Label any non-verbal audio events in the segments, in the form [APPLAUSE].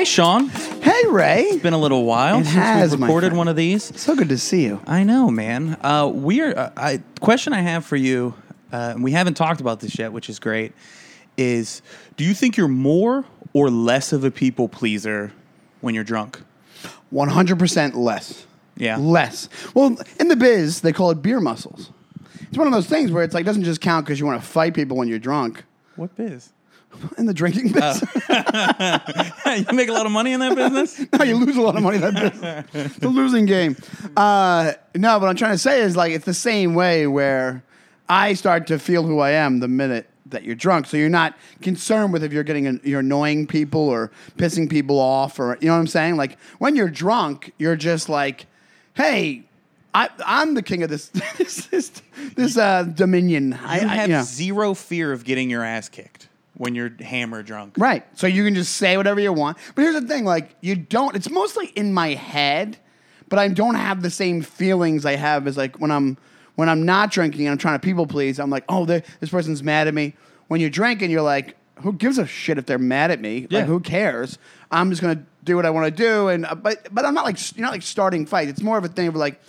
Hey, Sean. Hey, Ray. It's been a little while It since has, we've recorded one of these. So good to see you. I know, man. Uh, we are. Uh, I, question I have for you, uh, and we haven't talked about this yet, which is great. Is do you think you're more or less of a people pleaser when you're drunk? 100% less. Yeah. Less. Well, in the biz, they call it beer muscles. It's one of those things where it's like, it doesn't just count because you want to fight people when you're drunk. What biz? [LAUGHS] In the drinking biz, [LAUGHS] you make a lot of money in that business. [LAUGHS] no, you lose a lot of money in that business. It's a losing game. Uh, no, what I'm trying to say is like, it's the same way where I start to feel who I am the minute that you're drunk. So you're not concerned with if you're getting, an, you're annoying people or pissing people off or, you know what I'm saying? Like when you're drunk, you're just like, hey, I, I'm the king of this this this, this uh, dominion. I, You I- have you know. zero fear of getting your ass kicked when you're hammer drunk. Right. So you can just say whatever you want. But here's the thing like, you don't, it's mostly in my head, but I don't have the same feelings I have as like when I'm. When I'm not drinking and I'm trying to people please, I'm like, oh, this person's mad at me. When you're drinking, you're like, who gives a shit if they're mad at me? Yeah. Like, who cares? I'm just gonna do what I want to do, and uh, but but I'm not like you're not like starting fights. It's more of a thing of like,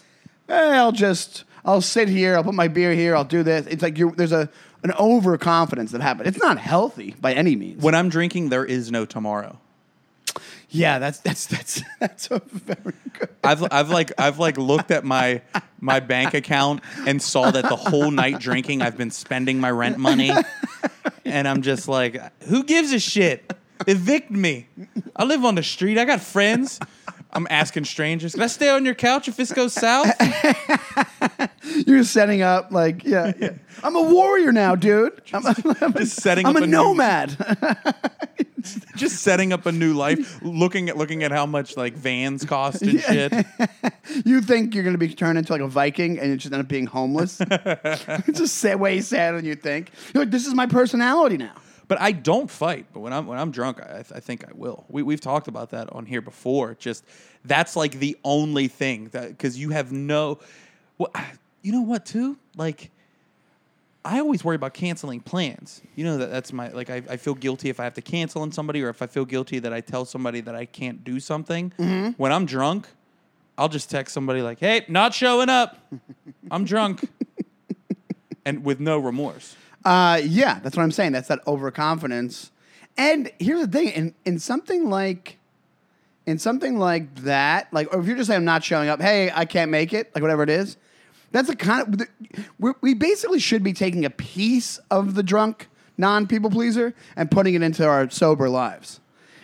eh, I'll just I'll sit here, I'll put my beer here, I'll do this. It's like you're, there's a an overconfidence that happens. It's not healthy by any means. When I'm drinking, there is no tomorrow. Yeah, that's that's that's [LAUGHS] that's a very good. I've I've like I've like looked at my my bank account and saw that the whole night drinking I've been spending my rent money, and I'm just like, who gives a shit? Evict me. I live on the street. I got friends. I'm asking strangers. Can I stay on your couch if this goes south? [LAUGHS] You're setting up like yeah, yeah. [LAUGHS] I'm a warrior now, dude. I'm, [LAUGHS] I'm, Just setting I'm up a a new- nomad. Just setting up a new life. Looking at looking at how much like vans cost and shit. you think you're gonna be turned into like a Viking and you just end up being homeless? it's just way sadder than you think. You're like, this is my personality now. But I don't fight. But when I'm when I'm drunk, I, I think I will. We we've talked about that on here before. Just that's like the only thing that because you have no. Well, you know what too? Like, I always worry about canceling plans. You know that that's my like. I, I feel guilty if I have to cancel on somebody, or if I feel guilty that I tell somebody that I can't do something. When I'm drunk, I'll just text somebody like, "Hey, not showing up. I'm drunk," [LAUGHS] and with no remorse. Uh, yeah, that's what I'm saying. That's that overconfidence. And here's the thing: in in something like, in something like that, like, or if you're just saying I'm not showing up, hey, I can't make it, like whatever it is, that's a kind of we we basically should be taking a piece of the drunk non people pleaser and putting it into our sober lives.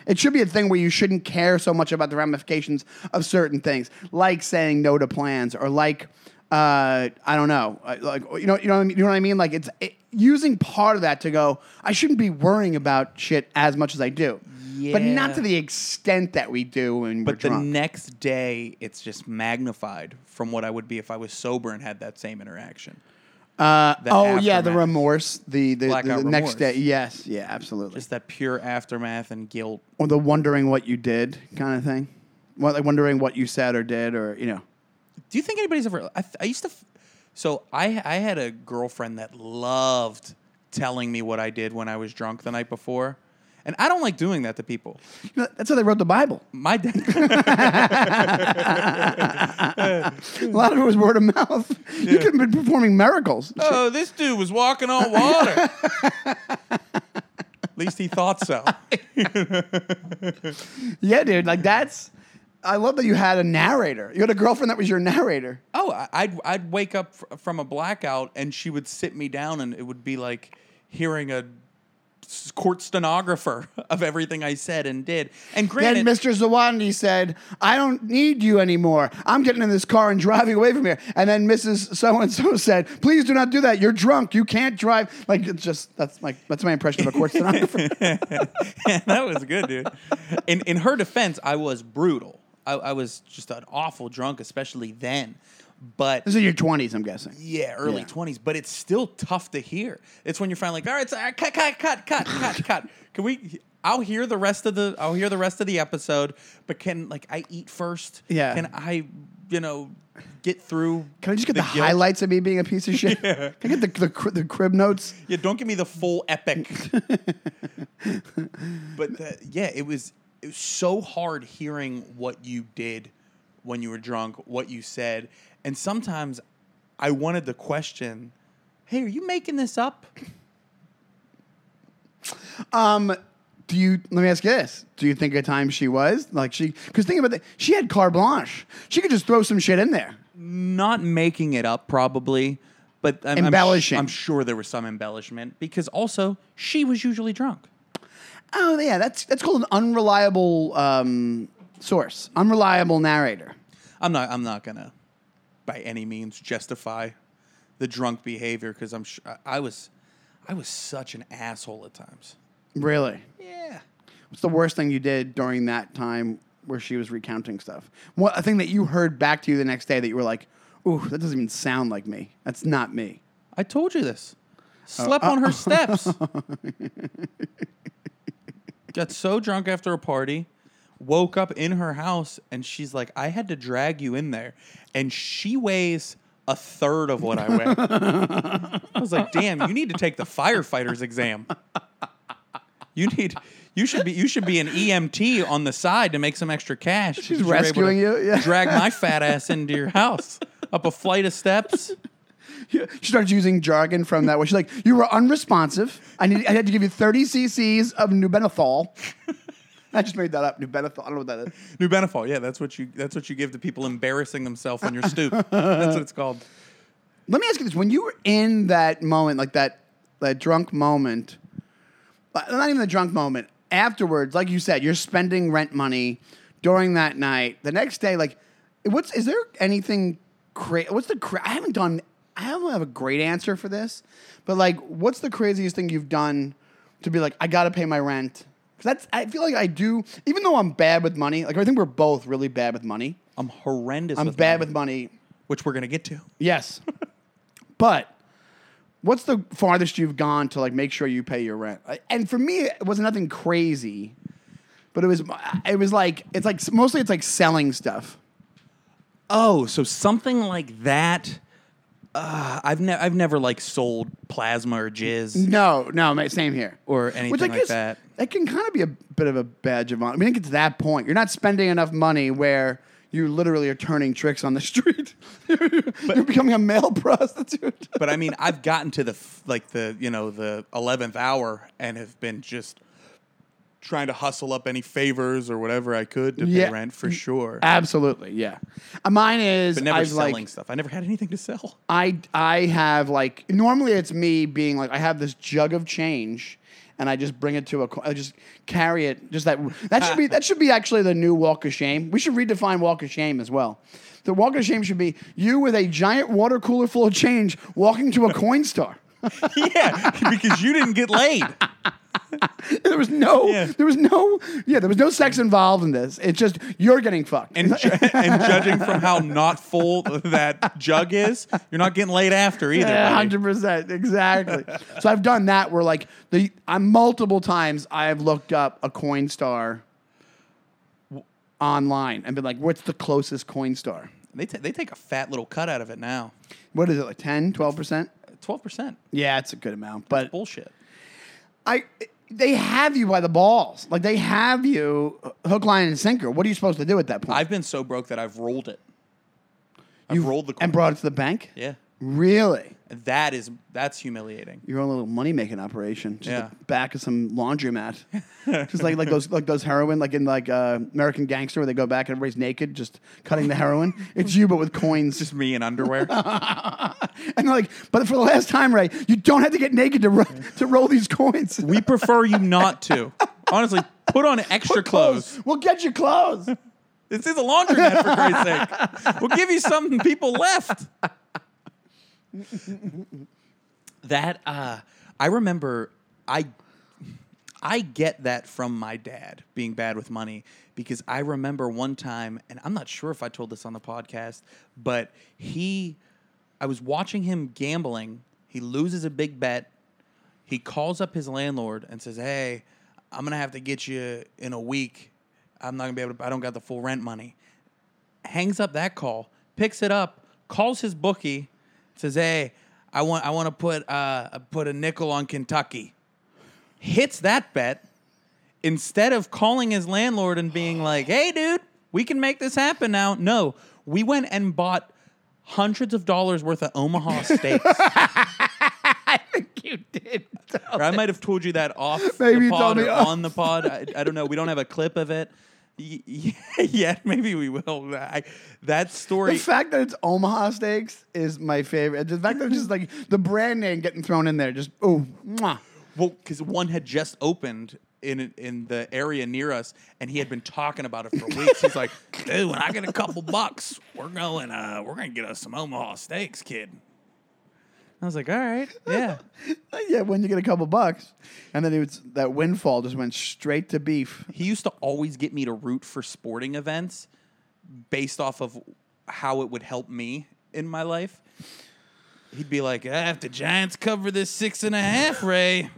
It should be a thing where you shouldn't care so much about the ramifications of certain things, like saying no to plans, or like uh, I don't know, like you know, you know, what I mean? you know what I mean. Like it's it, using part of that to go. I shouldn't be worrying about shit as much as I do, but not to the extent that we do when But the drunk. next day, it's just magnified from what I would be if I was sober and had that same interaction. uh, oh yeah, the remorse, the the, the, the next day. Yes, yeah, absolutely. Just that pure aftermath and guilt. or the wondering what you did kind of thing. Well, like wondering what you said or did, or you know. Do you think anybody's ever? I, I used to. So I I had a girlfriend that loved telling me what I did when I was drunk the night before, and I don't like doing that to people. You know, That's how they wrote the Bible. My dad. [LAUGHS] A lot of it was word of mouth. You could have been performing miracles. oh, this dude was walking on water. At least he thought so. [LAUGHS] Yeah, dude. Like that's. I love that you had a narrator. You had a girlfriend that was your narrator. Oh, I- I'd I'd wake up fr- from a blackout and she would sit me down and it would be like hearing a s- court stenographer [LAUGHS] of everything I said and did. And Then Mr. Zawodni said, "I don't need you anymore. I'm getting in this car and driving away from here." And then Mrs. So and So [LAUGHS] said, "Please do not do that. You're drunk. You can't drive." Like it's just that's my that's my impression of a court [LAUGHS] stenographer. that was good, dude. In in her defense, I was brutal. I, I was just an awful drunk, especially then. But this is your 20s, I'm guessing. Yeah, early Yeah. twenties, but it's still tough to hear. It's when you're finally like, all right, so, right, cut, cut, cut, cut, cut, [LAUGHS] cut. Can we? I'll hear the rest of the. I'll hear the rest of the episode, but can like I eat first? Yeah. Can I, you know, get through? Can I just get the, guilt? highlights of me being a piece of shit? [LAUGHS] Can I get the, the, the crib notes? Yeah, don't give me the full epic. [LAUGHS] but uh, yeah, it was it was so hard hearing what you did when you were drunk, what you said, and sometimes I wanted to question, "Hey, are you making this up?" Um, do you? Let me ask you this: Do you think at times she was like she? Because think about that, she had carte blanche. She could just throw some shit in there. Not making it up, probably, but I'm, I'm sh- Embellishing. I'm sure there was some embellishment because also she was usually drunk. Oh yeah, that's that's called an unreliable um, source, unreliable narrator. I'm not. I'm not gonna, by any means, justify the drunk behavior because I'm. Sh- I- I was, I was such an asshole at times. Really, Yeah. what's the worst thing you did during that time where she was recounting stuff? What a thing that you heard back to you the next day that you were like, "Ooh, that doesn't even sound like me. That's not me." I told you this. Slept on her [LAUGHS] steps. Got so drunk after a party, woke up in her house, and she's like, I had to drag you in there. And she weighs a third of what I weigh. [LAUGHS] I was like, damn, you need to take the firefighter's exam. You need you should be you should be an EMT on the side to make some extra cash. She's because you're able to rescuing you, yeah. Drag my [LAUGHS] fat ass into your house. Up a flight of steps. She started using jargon from that. Where she's like, "You were unresponsive. I need. I had to give you 30 cc's of nubenethol." [LAUGHS] I just made that up. Nubenethol. I don't know what that is. New Benefol, yeah, that's what you that's what you give to people embarrassing themselves on your stoop. that's what it's called. Let me ask you this: When you were in that moment, like that, that drunk moment, uh, not even the drunk moment. Afterwards, like you said, you're spending rent money during that night. The next day, like, what's is there anything crazy? What's the cra- I haven't done. I don't have a great answer for this, but like, what's the craziest thing you've done to be like, I got to pay my rent? Because that's I feel like I do. Even though I'm bad with money, like I think we're both really bad with money. I'm horrendous. I'm with bad money, with money. which we're gonna get to. Yes. [LAUGHS] but what's the farthest you've gone to like make sure you pay your rent? And for me, it was nothing crazy, but it was it was like it's like mostly it's like selling stuff. Oh, so something like that. Uh, I've never I've never like sold plasma or jizz No, no, mate, same here. or anything Which I like guess that. that can kind of be a bit of a badge of honor. I mean, it gets to that point. You're not spending enough money where you literally are turning tricks on the [LAUGHS] street. You're becoming a male [LAUGHS] prostitute. But I mean, I've gotten to the f- like the you know the eleventh hour and have been just trying to hustle up any favors or whatever I could to Yeah. pay rent for sure. Absolutely, yeah. Uh, Mine is but never I've selling like stuff. I never had anything to sell. I I have like normally it's me being like I have this jug of change and I just bring it to a I just carry it just that that should be that should be actually the new walk of shame. We should redefine walk of shame as well. The walk of shame should be you with a giant water cooler full of change walking to a [LAUGHS] Coinstar. [LAUGHS] yeah, because you didn't get laid. [LAUGHS] [LAUGHS] there was no Yeah. there was no yeah, there was no sex involved in this. It's just you're getting fucked. And, [LAUGHS] and judging from how not full that jug is, you're not getting laid after either. Yeah, hundred percent, exactly. so I've done that where like the I'm multiple times I've looked up a Coinstar online and been like, what's the closest Coinstar? They, ta they take a fat little cut out of it now. What is it, like 10, 12 percent? Twelve percent. Yeah, it's a good amount. But Bullshit. I they have you by the balls. Like they have you hook, line, and sinker. What are you supposed to do at that point? I've been so broke that I've rolled it. I've You've- rolled the coin. and brought it to the bank? yeah. Really? That is that's humiliating. Your own little money making operation. Just Yeah. the back of some laundromat. [LAUGHS] just like like those like those heroin, like in like uh, American Gangster, where they go back and everybody's naked, just cutting the heroin. It's you, but with coins. Just me in underwear. [LAUGHS] and like, but for the last time, Ray, you don't have to get naked to ro- to roll these coins. we prefer you not to. [LAUGHS] Honestly, put on extra clothes. We'll get you clothes. This is a laundromat for Christ's sake. We'll give you something people left. [LAUGHS] that uh, I remember I I get that from my dad being bad with money because I remember one time and I'm not sure if I told this on the podcast, but he I was watching him gambling. He loses a big bet. He calls up his landlord and says, "Hey, I'm gonna have to get you in a week. I'm not gonna be able to. I don't got the full rent money." Hangs up that call, picks it up, calls his bookie, says, "Hey, I want I want to put uh put a nickel on Kentucky." Hits that bet, instead of calling his landlord and being like, "Hey, dude, we can make this happen now," no, we went and bought hundreds of dollars worth of Omaha [LAUGHS] steaks. I think you did. or I might have told you that off Maybe the you pod told me or off. on the pod. I, I don't know. We don't have a clip of it. [LAUGHS] Yeah, maybe we will. I, that story. The fact that it's Omaha Steaks is my favorite. The fact that it's just like the brand name getting thrown in there, just oh, mwah. Well, because one had just opened in in the area near us, and he had been talking about it for [LAUGHS] weeks. He's like, "Dude, when I get a couple bucks, we're going. Uh, we're gonna get us some Omaha steaks, kid." I was like, "All right, yeah." [LAUGHS] yeah. When you get a couple bucks, and then it was that windfall just went straight to beef. he used to always get me to root for sporting events based off of how it would help me in my life. He'd be like, ah, "If the Giants cover this six and a half, Ray,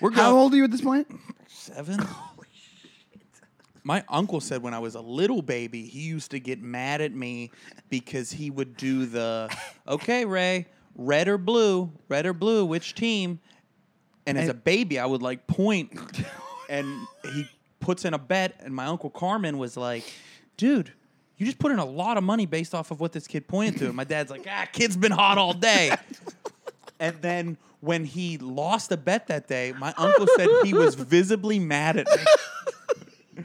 we're going How old are you at this point? seven. My uncle said when I was a little baby, he used to get mad at me because he would do the, okay, Ray, red or blue, red or blue, which team? And as a baby, I would like point, and he puts in a bet, and my uncle Carmen was like, dude, you just put in a lot of money based off of what this kid pointed to. And my dad's like, ah, kid's been hot all day. and then when he lost a bet that day, my uncle said he was visibly mad at me. [LAUGHS]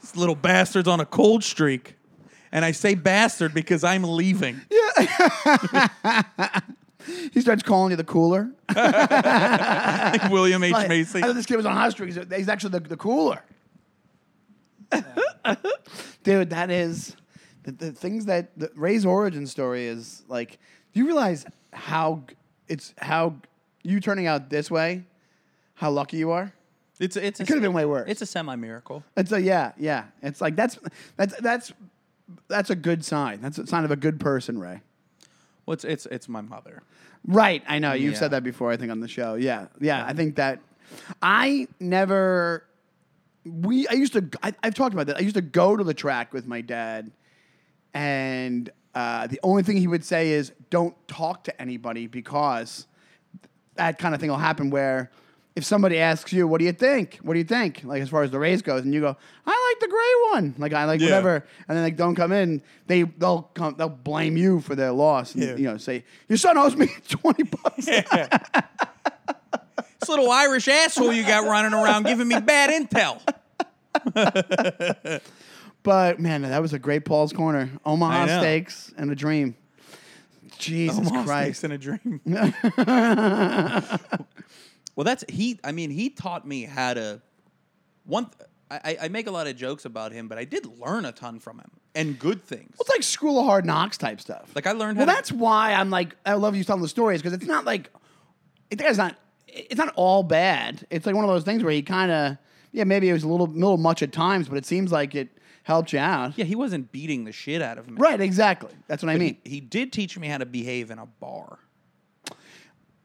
this little bastard's on a cold streak. And I say bastard because I'm leaving. [LAUGHS] Yeah. [LAUGHS] he starts calling you the cooler. Like [LAUGHS] William H. Like, Macy. I thought this kid was on hot streak. He's- He's actually the, the cooler. Dude, that is the, the things that the, Ray's origin story is like. Do you realize how it's how you turning out this way? How lucky you are. It's it's It could have been way worse. It's a semi miracle. It's a yeah, yeah. It's like that's that's that's that's a good sign. That's a sign of a good person, Ray. Well, it's it's it's my mother. Right, I know. You've Yeah. said that before, I think, on the show. Yeah, yeah. I think that I never. We I used to. I, I've talked about that. I used to go to the track with my dad, and uh, the only thing he would say is, "Don't talk to anybody," because that kind of thing will happen. Where if somebody asks you, "What do you think? What do you think?" Like as far as the race goes, and you go, "I the gray one." Like I like Yeah. whatever, and then like don't come in. They they'll come. They'll blame you for their loss. And, Yeah. You know, say your son owes me [LAUGHS] twenty bucks. This little Irish asshole you got running around giving me bad intel. [LAUGHS] But man, that was a great Paul's corner. I Omaha know. steaks and a dream. Jesus Omaha Christ. Steaks in a dream. [LAUGHS] well, that's he. I mean, he taught me how to. One, th- I, I make a lot of jokes about him, but I did learn a ton from him and good things. It's like school of hard knocks type stuff. Like I learned well, how. to- that's why I'm like I love you telling the stories because it's not like it's not it's not all bad. It's like one of those things where he kind of yeah maybe it was a little little much at times, but it seems like it helped you out. yeah, he wasn't beating the shit out of me. Right, exactly. That's what I mean. He, he did teach me how to behave in a bar.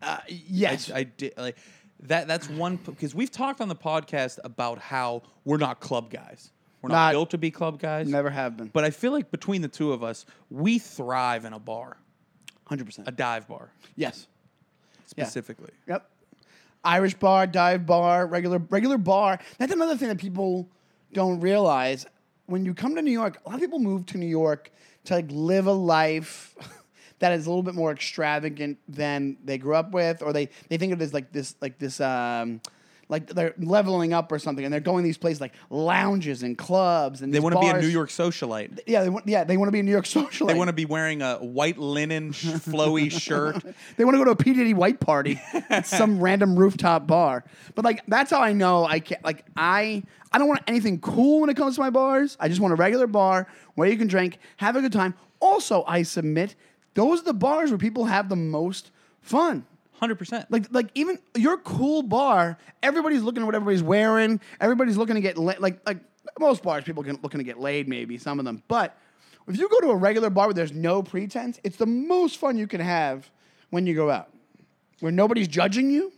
Uh, yes, I did like that. That's one because we've talked on the podcast about how we're not club guys. We're not, Not- built to be club guys. never have been. But I feel like between the two of us, we thrive in a bar, 100%. a dive bar Yes. Yeah. specifically. Yep. Irish bar, dive bar, regular regular bar. That's another thing that people don't realize. When you come to New York, a lot of people move to New York to like live a life [LAUGHS] that is a little bit more extravagant than they grew up with, or they, they think of it as like this like this um like they're leveling up or something, and they're going these places like lounges and clubs and They want to be a. New York socialite. Yeah, they want, yeah, they want to be a New York [LAUGHS] socialite. They want to be wearing a white linen sh- flowy [LAUGHS] shirt. They want to go to a P Diddy white party [LAUGHS] at some random rooftop bar. But like that's how I know I can't. Like I, I don't want anything cool when it comes to my bars. I just want a regular bar where you can drink, have a good time. Also, I submit those are the bars where people have the most fun. Hundred percent. Like, like even your cool bar, everybody's looking at what everybody's wearing. Everybody's looking to get la- like like most bars, people can looking to get laid. Maybe some of them, but if you go to a regular bar where there's no pretense, it's the most fun you can have when you go out, where nobody's judging you.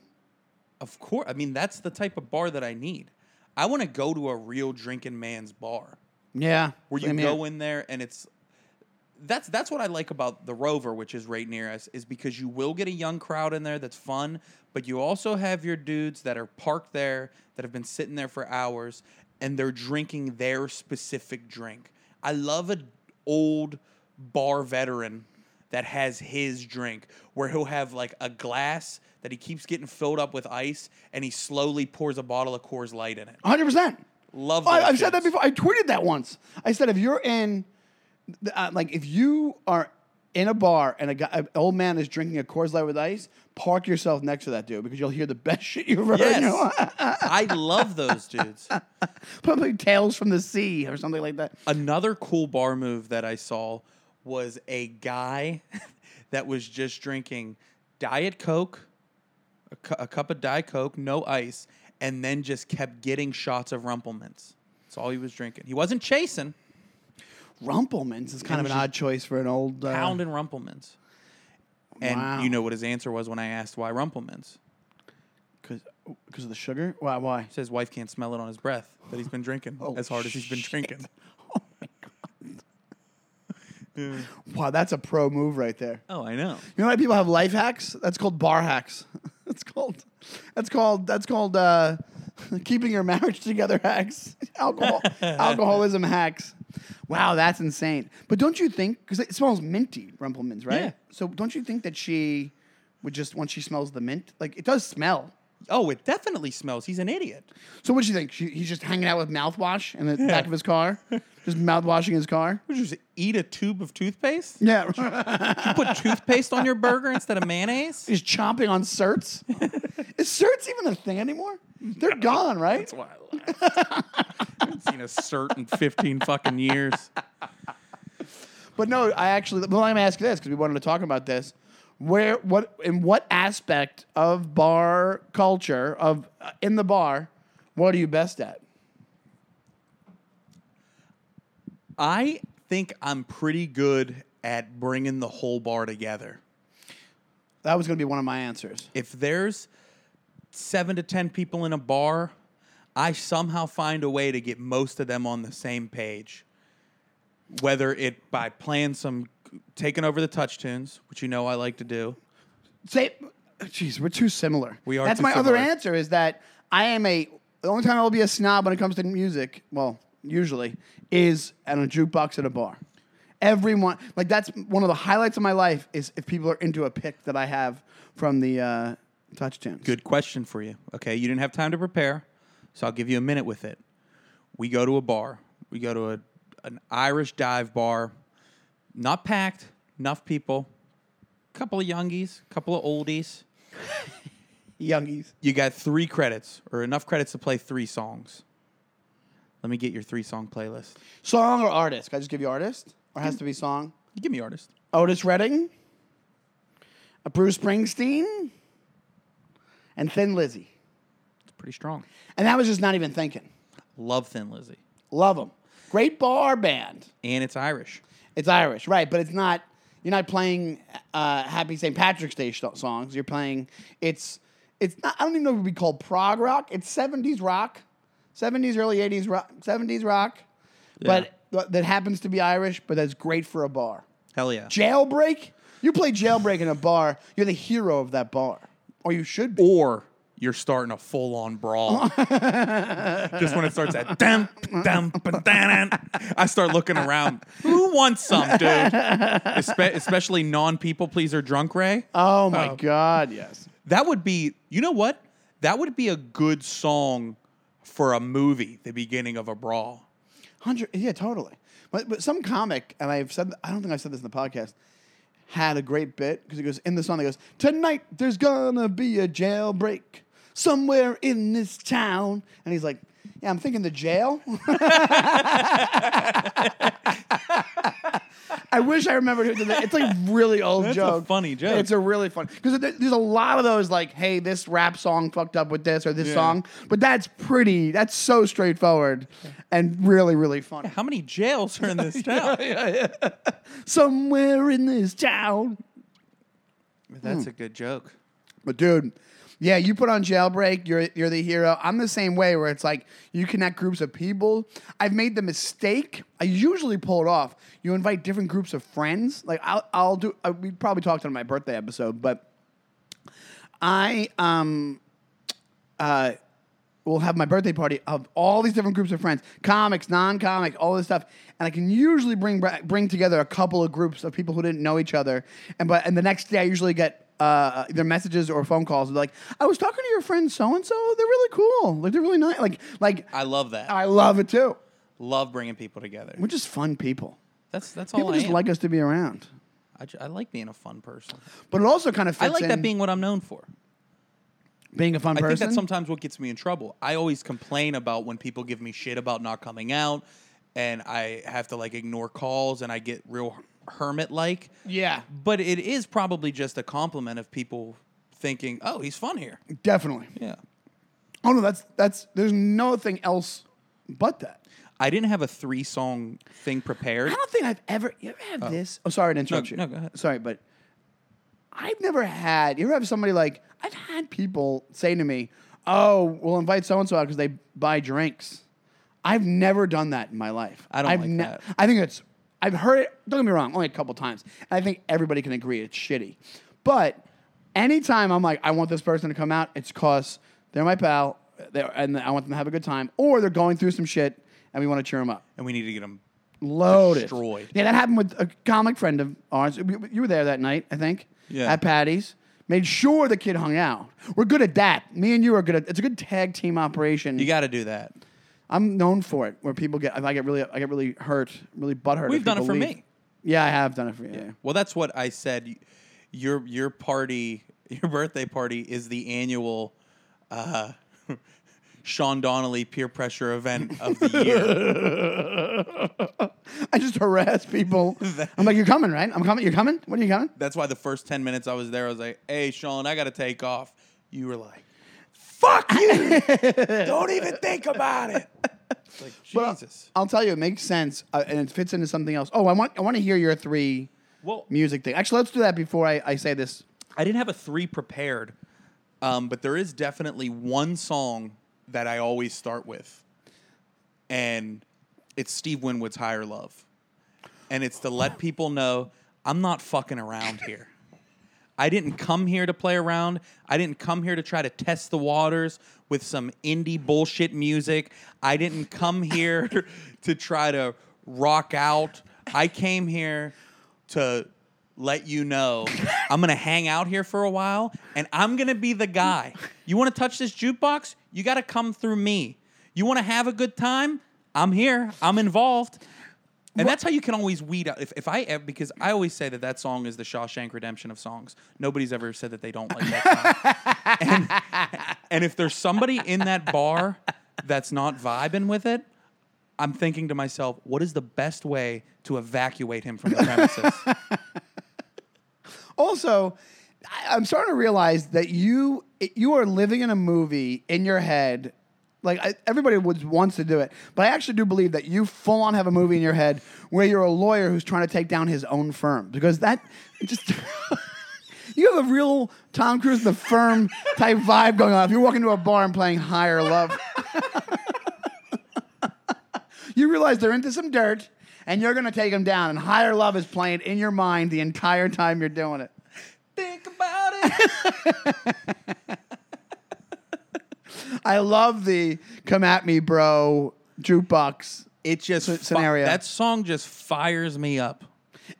Of course. I mean, that's the type of bar that I need. I want to go to a real drinking man's bar Yeah, where you go in there and it's that's that's what I like about the Rover, which is right near us, is because you will get a young crowd in there that's fun, but you also have your dudes that are parked there that have been sitting there for hours and they're drinking their specific drink. I love an old bar veteran that has his drink where he'll have like a glass that he keeps getting filled up with ice and he slowly pours a bottle of Coors Light in it. 100%. Love those I've said that before. I tweeted that once. I said if you're in, uh, like, if you are in a bar and a guy, an old man is drinking a Coors Light with ice, park yourself next to that dude because you'll hear the best [LAUGHS] shit you've ever heard. Yes. [LAUGHS] I love those dudes. [LAUGHS] Probably Tales from the Sea or something like that. Another cool bar move that I saw was a guy that was just drinking Diet Coke, a, cu- a cup of Diet Coke, no ice, and then just kept getting shots of Rumple Minze. That's all he was drinking. He wasn't chasing, Rumple Minze is kind of an odd choice for an old. Uh, pounding Rumple Minze. And Wow. you know what his answer was when I asked why Rumple Minze? Because of the sugar? Why? Why? He said his wife can't smell it on his breath that he's been drinking [LAUGHS] Oh, as hard as he's been drinking. [LAUGHS] Wow, that's a pro move right there. Oh, I know. You know why people have life hacks? That's called bar hacks. [LAUGHS] That's called. That's called. That's called uh, keeping your marriage together hacks. Alcohol, alcoholism hacks. Wow, that's insane. But don't you think? Because it smells minty, Rumple Minze, right? Yeah. So don't you think that she would just once she smells the mint, like it does smell. Oh, it definitely smells. He's an idiot. So what do you think? She, he's just hanging out with mouthwash in the back of his car, just mouthwashing his car. Would you just eat a tube of toothpaste? Yeah, [LAUGHS] You put toothpaste on your burger instead of mayonnaise? he's chomping on certs. [LAUGHS] Is certs even a thing anymore? They're gone, right? That's why I. [LAUGHS] I haven't seen a cert in 15 fucking years. But no, I actually. Well, I'm gonna ask this because we wanted to talk about this. Where, what, in what aspect of bar culture of uh, in the bar, what are you best at? I think I'm pretty good at bringing the whole bar together. That was going to be one of my answers. If there's seven to 10 people in a bar, I somehow find a way to get most of them on the same page. Whether it by playing some, taking over the TouchTunes, which you know I like to do. Say, jeez, we're too similar. We are That's my other answer. Is that I am a. The only time I will be a snob when it comes to music, well, usually, is at a jukebox at a bar. Everyone, like that's one of the highlights of my life is if people are into a pick that I have from the uh, TouchTunes. Good question for you. Okay, you didn't have time to prepare, so I'll give you a minute with it. We go to a bar. We go to a, an Irish dive bar, not packed, enough people, couple of youngies, couple of oldies. [LAUGHS] Youngies. You got three credits or enough credits to play three songs. Let me get your three song playlist. Song or artist? Can I just give you artist? Or has to be song? You give me artist. Otis Redding, a Bruce Springsteen, and Thin Lizzy. It's pretty strong. And that was just not even thinking. Love Thin Lizzy. Love them. Great bar band. And it's Irish. It's Irish, right? But it's not. You're not playing uh, Happy St. Patrick's Day sh- songs. You're playing. It's. It's not. I don't even know if it would be called prog rock. It's 70s rock, 70s early 80s rock, 70s rock, but but that happens to be Irish. But that's great for a bar. Hell yeah. Jailbreak. You play Jailbreak in a bar. You're the hero of that bar, or you should be. or you're starting a full on brawl. [LAUGHS] Just when it starts at dum dum ba-da-dum, I start looking around. Who wants some, dude? Espe- especially non people pleaser drunk Ray. Oh my God! Yes. That would be. You know what? That would be a good song for a movie. The beginning of a brawl. Hundred, yeah, totally. But but some comic, and I've said, I don't think I said this in the podcast, had a great bit because he goes in the song. He goes, "Tonight there's gonna be a jailbreak somewhere in this town," and he's like, "Yeah, I'm thinking the jail." [LAUGHS] I wish I remembered who did that. It's like really old That's a joke. funny joke. It's a really fun because there's a lot of those like, "Hey, this rap song fucked up with this or this Yeah. song," but that's pretty. That's so straightforward and really, really funny. How many jails are in [LAUGHS] this town? yeah, Somewhere in this town. That's hmm. a good joke. But dude, Yeah, you put on jailbreak, you're you're the hero. I'm the same way where it's like you connect groups of people. I've made the mistake. I usually pull it off. You invite different groups of friends. Like I'll I'll do. Uh, we probably talked on my birthday episode, but I um uh will have my birthday party of all these different groups of friends, comics, non-comic, all this stuff, and I can usually bring bring together a couple of groups of people who didn't know each other, and but and the next day I usually get. Uh, either messages or phone calls like I was talking to your friend so and so. They're really cool. Like they're really nice. Like like I love that. I love it too. love bringing people together. We're just fun people. That's that's all People I just am. like us to be around. I, ju- I like being a fun person. But it also kind of fits I like that being what I'm known for. being a fun person. I person. think that's sometimes what gets me in trouble. I always complain about when people give me shit about not coming out, and I have to like ignore calls, and I get real hermit like. yeah, But it is probably just a compliment of people thinking, "Oh, he's fun here." definitely. Yeah. Oh no, that's that's there's nothing else but that. I didn't have a three song thing prepared. I don't think I've ever. You ever have oh. this? Oh, sorry to interrupt you. no, go ahead. Sorry, but I've never had. You ever have somebody like I've had people say to me, "Oh, we'll invite so and so out because they buy drinks." I've never done that in my life. I don't I've like that. I think it's. I've heard it. Don't get me wrong, only a couple times. And I think everybody can agree it's shitty. But anytime I'm like, I want this person to come out, it's cause they're my pal, they're, and I want them to have a good time, or they're going through some shit, and we want to cheer them up and we need to get them loaded. Destroyed. Yeah, that happened with a comic friend of ours. You you were there that night, I think. Yeah. At Patty's. Made sure the kid hung out. We're good at that. Me and you are good at. It's a good tag team operation. You got to do that. I'm known for it. Where people get, if I get really, I get really hurt, really butthurt. We've done it for leave. me. Yeah, I have done it for you. Yeah. Well, that's what I said. Your your party, [LAUGHS] your birthday party, is the annual uh, [LAUGHS] Sean Donnelly peer pressure event of the year. [LAUGHS] I just harass people. I'm like, you're coming, right? I'm coming. You're coming. When are you coming? That's why the first ten minutes I was there, I was like, "Hey, Sean, I got to take off." You were like, "Fuck you! Don't even think about it." Like But Jesus. I'll tell you, it makes sense, uh, and it fits into something else. Oh, I want, I want to hear your three Well, music thing. Actually, let's do that before I, I say this. I didn't have a three prepared, um, but there is definitely one song that I always start with, and it's Steve Winwood's "Higher Love," and it's to let people know I'm not fucking around here. I didn't come here to play around. I didn't come here to try to test the waters with some indie bullshit music. I didn't come here [LAUGHS] to try to rock out. I came here to let you know [LAUGHS] I'm to hang out here for a while and I'm to be the guy. You want to touch this jukebox? You got to come through me. You want to have a good time? I'm here. I'm involved. And that's how you can always weed out. If, if I because I always say that that song is the Shawshank Redemption of songs. Nobody's ever said that they don't like that song. [LAUGHS] and, and if there's somebody in that bar that's not vibing with it, I'm thinking to myself, what is the best way to evacuate him from the premises? [LAUGHS] Also, I'm starting to realize that you you are living in a movie in your head. Like I, everybody would wants to do it, but I actually do believe that you full on have a movie in your head where you're a lawyer who's trying to take down his own firm because that just. [LAUGHS] You have a real Tom Cruise the firm type vibe going on. If you're walking to a bar and playing Higher Love, [LAUGHS] you realize they're into some dirt and you're going to take them down. And Higher Love is playing in your mind the entire time you're doing it. Think about it. [LAUGHS] I love the "Come at me, bro" jukebox. It just S- scenario. that song just fires me up.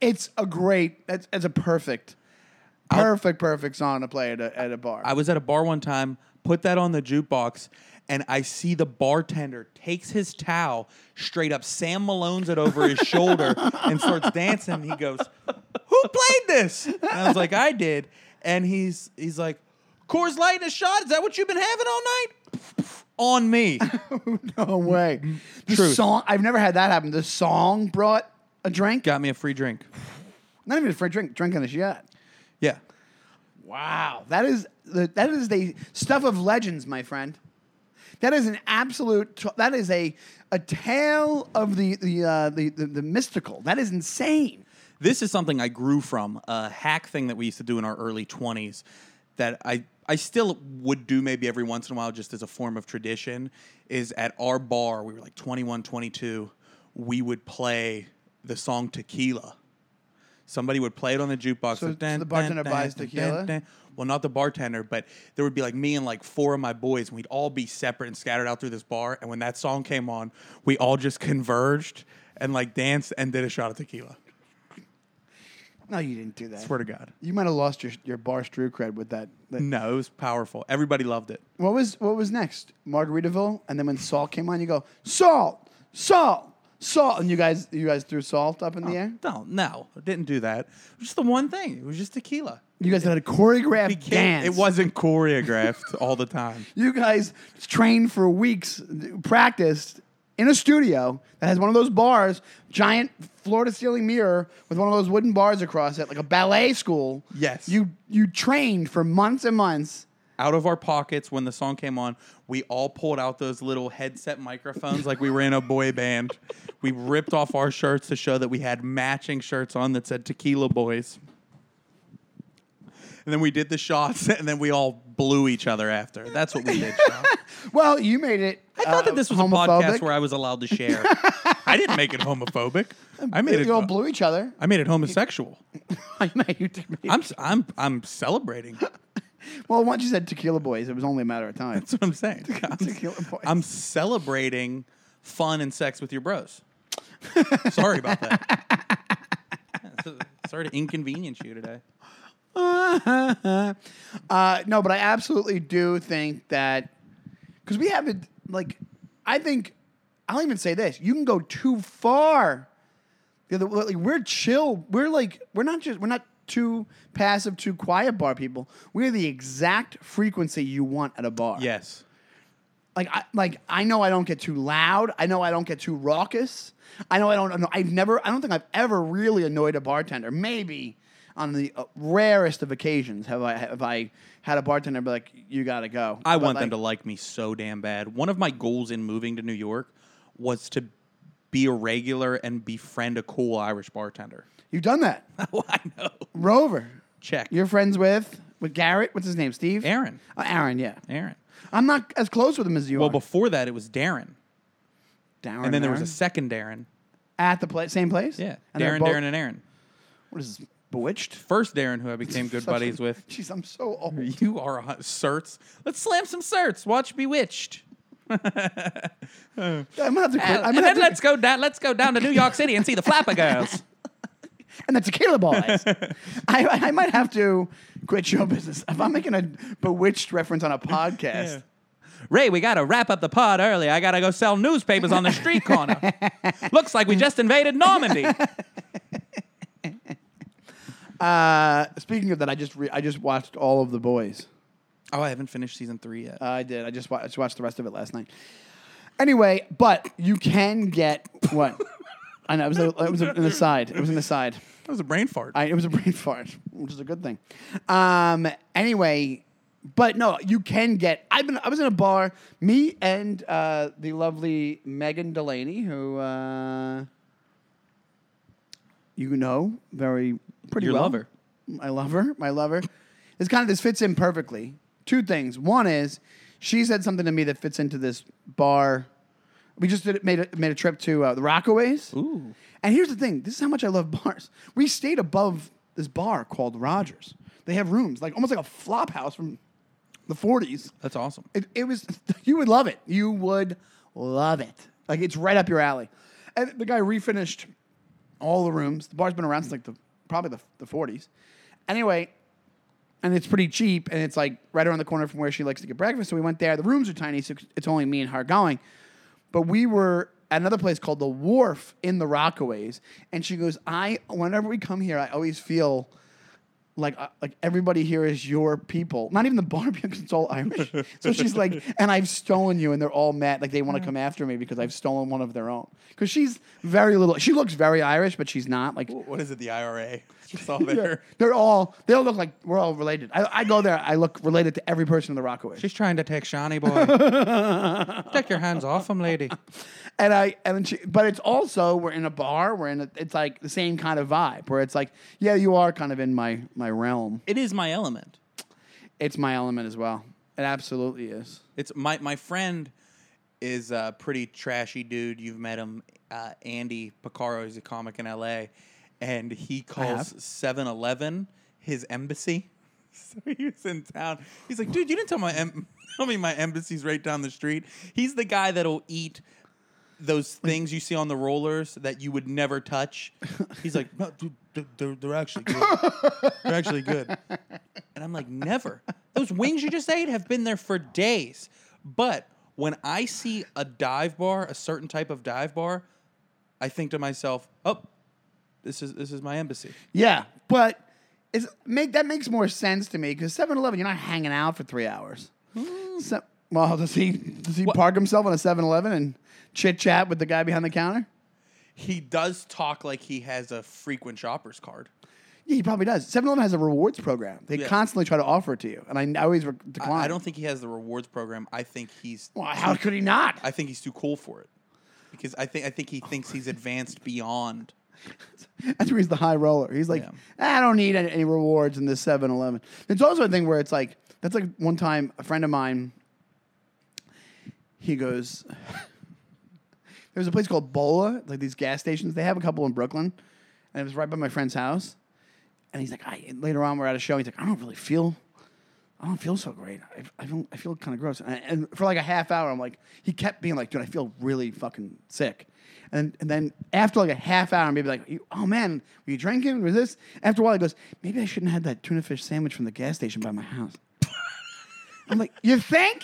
It's a great. That's, it's a perfect, perfect, perfect song to play at a, at a bar. I was at a bar one time, put that on the jukebox, and I see the bartender takes his towel, straight up Sam Malone's it over his shoulder, [LAUGHS] and starts dancing. He goes, "Who played this?" And I was like, "I did." And he's he's like, "Coors Light and a shot? Is that what you've been having all night?" [LAUGHS] on me. [LAUGHS] no way. The Truth. song. I've never had that happen. The song brought a drink. Got me a free drink. [SIGHS] Not even a free drink. Drinking a shot. Yeah. Wow, that is the that is the stuff of legends, my friend. That is an absolute. t- That is a a tale of the the uh, the, the the mystical. That is insane. This is something I grew from a hack thing that we used to do in our early 20s that I I still would do maybe every once in a while just as a form of tradition is at our bar, we were like 21, 22, we would play the song Tequila. Somebody would play it on the jukebox. So- like, so the bartender dun, buys dun, tequila? Well, not the bartender, but there would be like me and like four of my boys, and we'd all be separate and scattered out through this bar. And when that song came on, we all just converged and like danced and did a shot of tequila. No, you didn't do that. Swear to God. You might have lost your your bar strew cred with that. that- No, it was powerful. Everybody loved it. What was what was next? Margaritaville, and then when salt came on, you go salt, salt, salt, and you guys you guys threw salt up in the oh, air. No, no, I didn't do that. It was just the one thing. It was just tequila. You guys had a choreographed dance. It wasn't choreographed all the time. [LAUGHS] You guys trained for weeks, practiced in a studio that has one of those bars, giant floor to ceiling mirror with one of those wooden bars across it, like a ballet school. Yes. You you trained for months and months. Out of our pockets, when the song came on, we all pulled out those little headset microphones like we were in a boy band. We ripped off our shirts to show that we had matching shirts on that said Tequila Boys. And then we did the shots, [LAUGHS] and then we all blew each other after. That's what we did. Sean. [LAUGHS] Well, you made it. I thought that this was a Uh, podcast where I was allowed to share. [LAUGHS] I didn't make it homophobic. I made it. you all blew each other. I made it homosexual. I know you did. make- I'm I'm I'm celebrating. Well, once you said tequila boys, it was only a matter of time. That's what I'm saying. I'm, Tequila boys. I'm celebrating fun and sex with your bros. Sorry about that. Sorry to inconvenience you today. [LAUGHS] Uh, no, but I absolutely do think that because we haven't like I think I'll even say this: you can go too far. The other, like, we're chill. We're like we're not just we're not too passive, too quiet bar people. We're the exact frequency you want at a bar. Yes. Like I like I know I don't get too loud. I know I don't get too raucous. I know I don't. know I've never. I don't think I've ever really annoyed a bartender. Maybe on the uh, rarest of occasions have I have I had a bartender be like, "You got to go." I But, want them to like me so damn bad. One of my goals in moving to New York was to be a regular and befriend a cool Irish bartender. You've done that, [LAUGHS] oh, I know. Rover. Check. You're friends with with Garrett. What's his name? Steve. Aaron. Uh, Aaron. Yeah. Aaron. I'm not as close with him as you Well, are. before that, it was Darren. Darren, And then there was a second Darren. at the pla- same place. Yeah. And Darren, both- Darren, and Aaron. What is this, Bewitched? First Darren, who I became good [LAUGHS] buddies with. Jeez, I'm so old. [LAUGHS] You are a certs. Let's slam some certs. Watch Bewitched. [LAUGHS] I'm gonna have to uh, quit. I'm and gonna then to, let's go down. Let's go down to New York City and see the Flapper Girls. and the tequila boys. I, I might have to quit show business if I'm making a bewitched reference on a podcast. Ray, we gotta wrap up the pod early. I gotta go sell newspapers on the street corner. Looks like we just invaded Normandy. Uh, speaking of that, I just re- I just watched all of the boys. Oh, I haven't finished season three yet. Uh, I did. I just, wa- I just watched the rest of it last night. Anyway, but you can get what? I know it was, a, it was a, an aside. It was an aside. that was a brain fart. I, it was a brain fart, which is a good thing. Um, anyway, but no, you can get. I've been. I was in a bar. Me and uh, the lovely Megan Delaney, who uh, you know very pretty Your well. lover. I love her. I love her. This kind of this fits in perfectly. Two things. One is she said something to me that fits into this bar. We just did, made a, made a trip to uh, the Rockaways. Ooh. And here's the thing: this is how much I love [LAUGHS] bars. We stayed above this bar called Rogers. They have rooms, like almost like a flop house from the 40s. That's awesome. It, it was [LAUGHS] you would love it. You would love it. Like it's right up your alley. And the guy refinished all the rooms. The bar's been around since like the probably the, the 40s. Anyway, and it's pretty cheap, and it's like right around the corner from where she likes to get breakfast. So we went there. The rooms are tiny, so it's only me and her going. But we were at another place called the Wharf in the Rockaways, and she goes, "I whenever we come here, I always feel." Like uh, like everybody here is your people. Not even the Barbie, because [LAUGHS] it's all Irish. so she's like, [LAUGHS] and I've stolen you, and they're all mad. Like they want to come after me because I've stolen one of their own. Because she's very little. She looks very Irish, but she's not. Like What is it? The IRA? [LAUGHS] Just all they're, they're all they all look like we're all related. I, I go there. I look related to every person in the Rockaway. She's trying to take Shawnee boy. [LAUGHS] Take your hands off him, lady. and I and she, but it's also we're in a bar. We're in a, it's like the same kind of vibe where it's like yeah, you are kind of in my my realm. It is my element. It's my element as well. It absolutely is. It's my my friend is a pretty trashy dude. You've met him, uh, Andy Picaro. He's a comic in L.A. and he calls have. 7-Eleven his embassy. [LAUGHS] So he was in town. He's like, dude, you didn't tell my em- [LAUGHS] tell me my embassy's right down the street. He's the guy that'll eat those things you see on the rollers that you would never touch. He's like, no, dude, they're, they're actually good. they're actually good. And I'm like, never. Those wings you just ate have been there for days. But when I see a dive bar, a certain type of dive bar, I think to myself, oh, this is this is my embassy. Yeah, but it's make that makes more sense to me because 7-Eleven, you're not hanging out for three hours. Hmm. So, well, does he does he park himself on a 7-Eleven and chit chat with the guy behind the counter? He does talk like he has a frequent shopper's card. Yeah, he probably does. 7-Eleven has a rewards program. They Yeah. constantly try to offer it to you, and I, I always re- I, decline. I don't think he has the rewards program. I think he's Well, how could he not? I think he's too cool for it. Because I think I think he thinks he's advanced beyond. [LAUGHS] That's where he's the high roller. He's like. I don't need any, any rewards in this 7 Eleven. It's also a thing where it's like, that's like one time a friend of mine, he goes, [LAUGHS] there's a place called Bolla, like these gas stations. They have a couple in Brooklyn. And it was right by my friend's house. And he's like, I, later on, we're at a show. He's like, I don't really feel, I don't feel so great. I, I, don't, I feel kind of gross. And, and for like a half hour, I'm like, he kept being like, dude, I feel really fucking sick. And, and then after like a half hour, maybe like, oh man, were you drinking? Was this? After a while, he goes, maybe I shouldn't have had that tuna fish sandwich from the gas station by my house. [LAUGHS] I'm like, you think?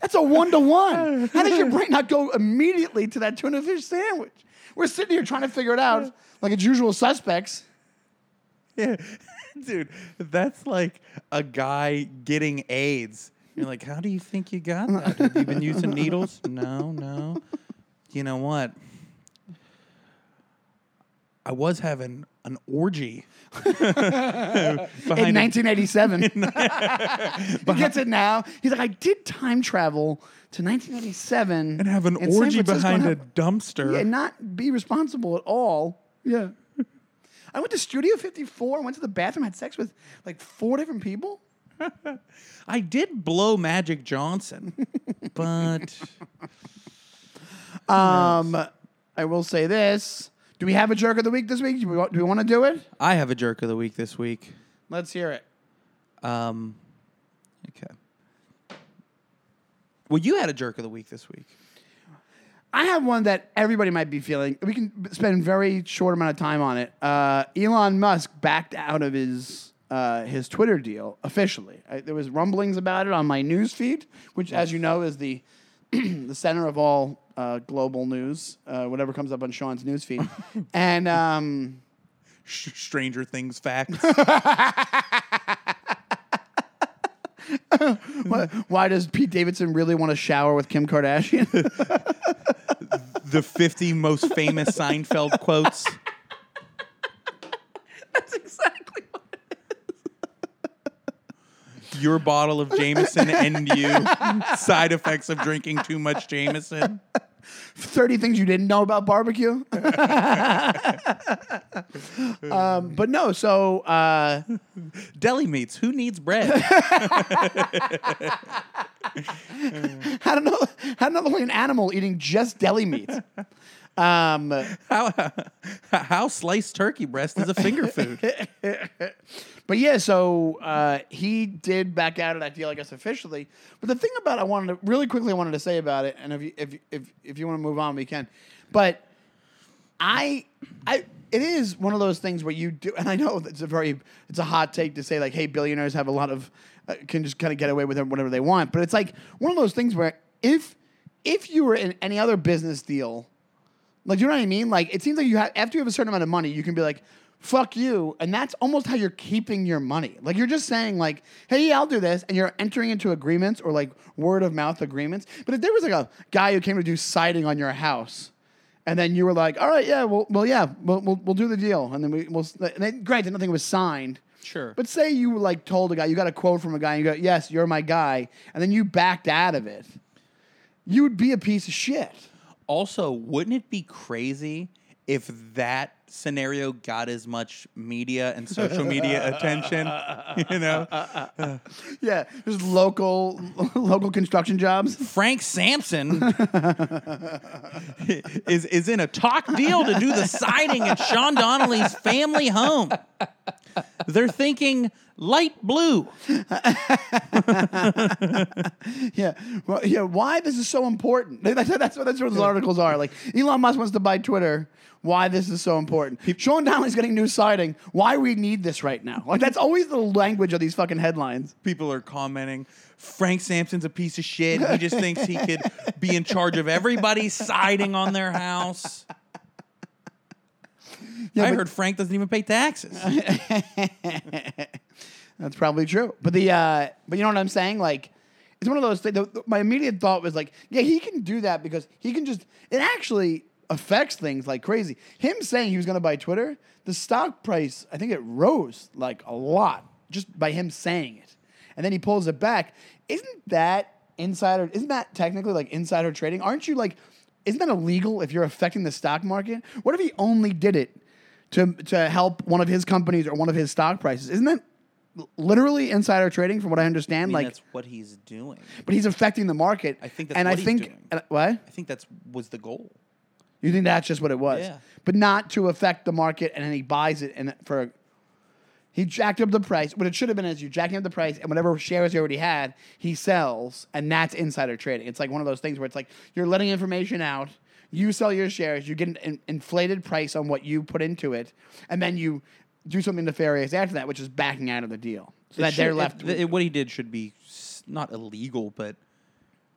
That's a one to one. How does your brain not go immediately to that tuna fish sandwich? We're sitting here trying to figure it out like it's usual suspects. Yeah. [LAUGHS] Dude, that's like a guy getting AIDS. You're like, how do you think you got that? Have you been using [LAUGHS] needles? No, no. You know what? I was having an orgy in 1987. [LAUGHS] he gets it now. He's like, I did time travel to 1987 and have an orgy behind a dumpster. Yeah, and not be responsible at all. Yeah. I went to Studio 54. went to the bathroom, had sex with like four different people. [LAUGHS] I did blow Magic Johnson, but [LAUGHS] Um, I will say this. Do we have a jerk of the week this week? Do we, do we want to do it? I have a jerk of the week this week. Let's hear it. Um, okay. Well, you had a jerk of the week this week. I have one that everybody might be feeling. We can spend a very short amount of time on it. Uh, Elon Musk backed out of his uh, his Twitter deal officially. I, there was rumblings about it on my news feed, which, as you know, is the [CLEARS THROAT] the center of all uh, global news. Uh, whatever comes up on Sean's news feed, [LAUGHS] and um, Sh- Stranger Things facts. [LAUGHS] [LAUGHS] why, why does Pete Davidson really want to shower with Kim Kardashian? [LAUGHS] the 50 most famous Seinfeld quotes. That's exactly what. Your bottle of Jameson and you. Side effects of drinking too much Jameson. 30 things you didn't know about barbecue. [LAUGHS] um, but no, so uh, Deli meats. Who needs bread? [LAUGHS] how to know how to know only an animal eating just deli meat. [LAUGHS] Um, [LAUGHS] How, how sliced turkey breast is a finger food? [LAUGHS] but yeah, so uh, he did back out of that deal, I guess officially. But the thing about I wanted to really quickly I wanted to say about it, and if you, if if if you want to move on, we can. But I I it is one of those things where you do, and I know it's a very it's a hot take to say like, hey, billionaires have a lot of uh, can just kind of get away with whatever they want. But it's like one of those things where if if you were in any other business deal, like you know what I mean, like it seems like you have after you have a certain amount of money, you can be like. Fuck you, and that's almost how you're keeping your money. Like you're just saying, like, "Hey, yeah, I'll do this," and you're entering into agreements or like word of mouth agreements. But if there was like a guy who came to do siding on your house, and then you were like, "All right, yeah, well, well, yeah, we'll we'll, we'll do the deal." And then we we'll. And then, granted, nothing was signed. Sure. But say you like told a guy, you got a quote from a guy, and you go, "Yes, you're my guy," and then you backed out of it. You would be a piece of shit. Also, wouldn't it be crazy if that scenario got as much media and social media [LAUGHS] attention. You know, [LAUGHS] Yeah, just local [LAUGHS] local construction jobs. Frank Sampson is is in a talk deal to do the siding at Sean Donnelly's family home. They're thinking light blue. Yeah, well, yeah. Why this is so important? That's, that's what that's what those articles are. Like Elon Musk wants to buy Twitter. Why this is so important? Sean Donnelly's getting new siding. Why we need this right now? Like that's always the language of these fucking headlines. People are commenting. Frank Sampson's a piece of shit. He just thinks he could be in charge of everybody's siding on their house. I but- heard Frank doesn't even pay taxes. [LAUGHS] That's probably true. But the uh, but you know what I'm saying? Like it's one of those things. The, the- my immediate thought was like, yeah, he can do that because he can just. It actually affects things like crazy. Him saying he was going to buy Twitter, the stock price, I think it rose like a lot just by him saying it, and then he pulls it back. Isn't that insider? Isn't that technically like insider trading? Aren't you like? Isn't that illegal if you're affecting the stock market? What if he only did it to to help one of his companies or one of his stock prices? Isn't that literally insider trading from what I understand? I mean, like, that's what he's doing. but he's affecting the market. I think that's and what I he's think doing. uh, what I think that's was the goal. You think that's just what it was, Yeah. but not to affect the market, and then he buys it and for. He jacked up the price. What it should have been is you jacking up the price, and whatever shares he already had, he sells, and that's insider trading. It's like one of those things where it's like you're letting information out. You sell your shares, you get an in- inflated price on what you put into it, and then you do something nefarious after that, which is backing out of the deal, so It that should- they're left. th- it- what he did should be not illegal, but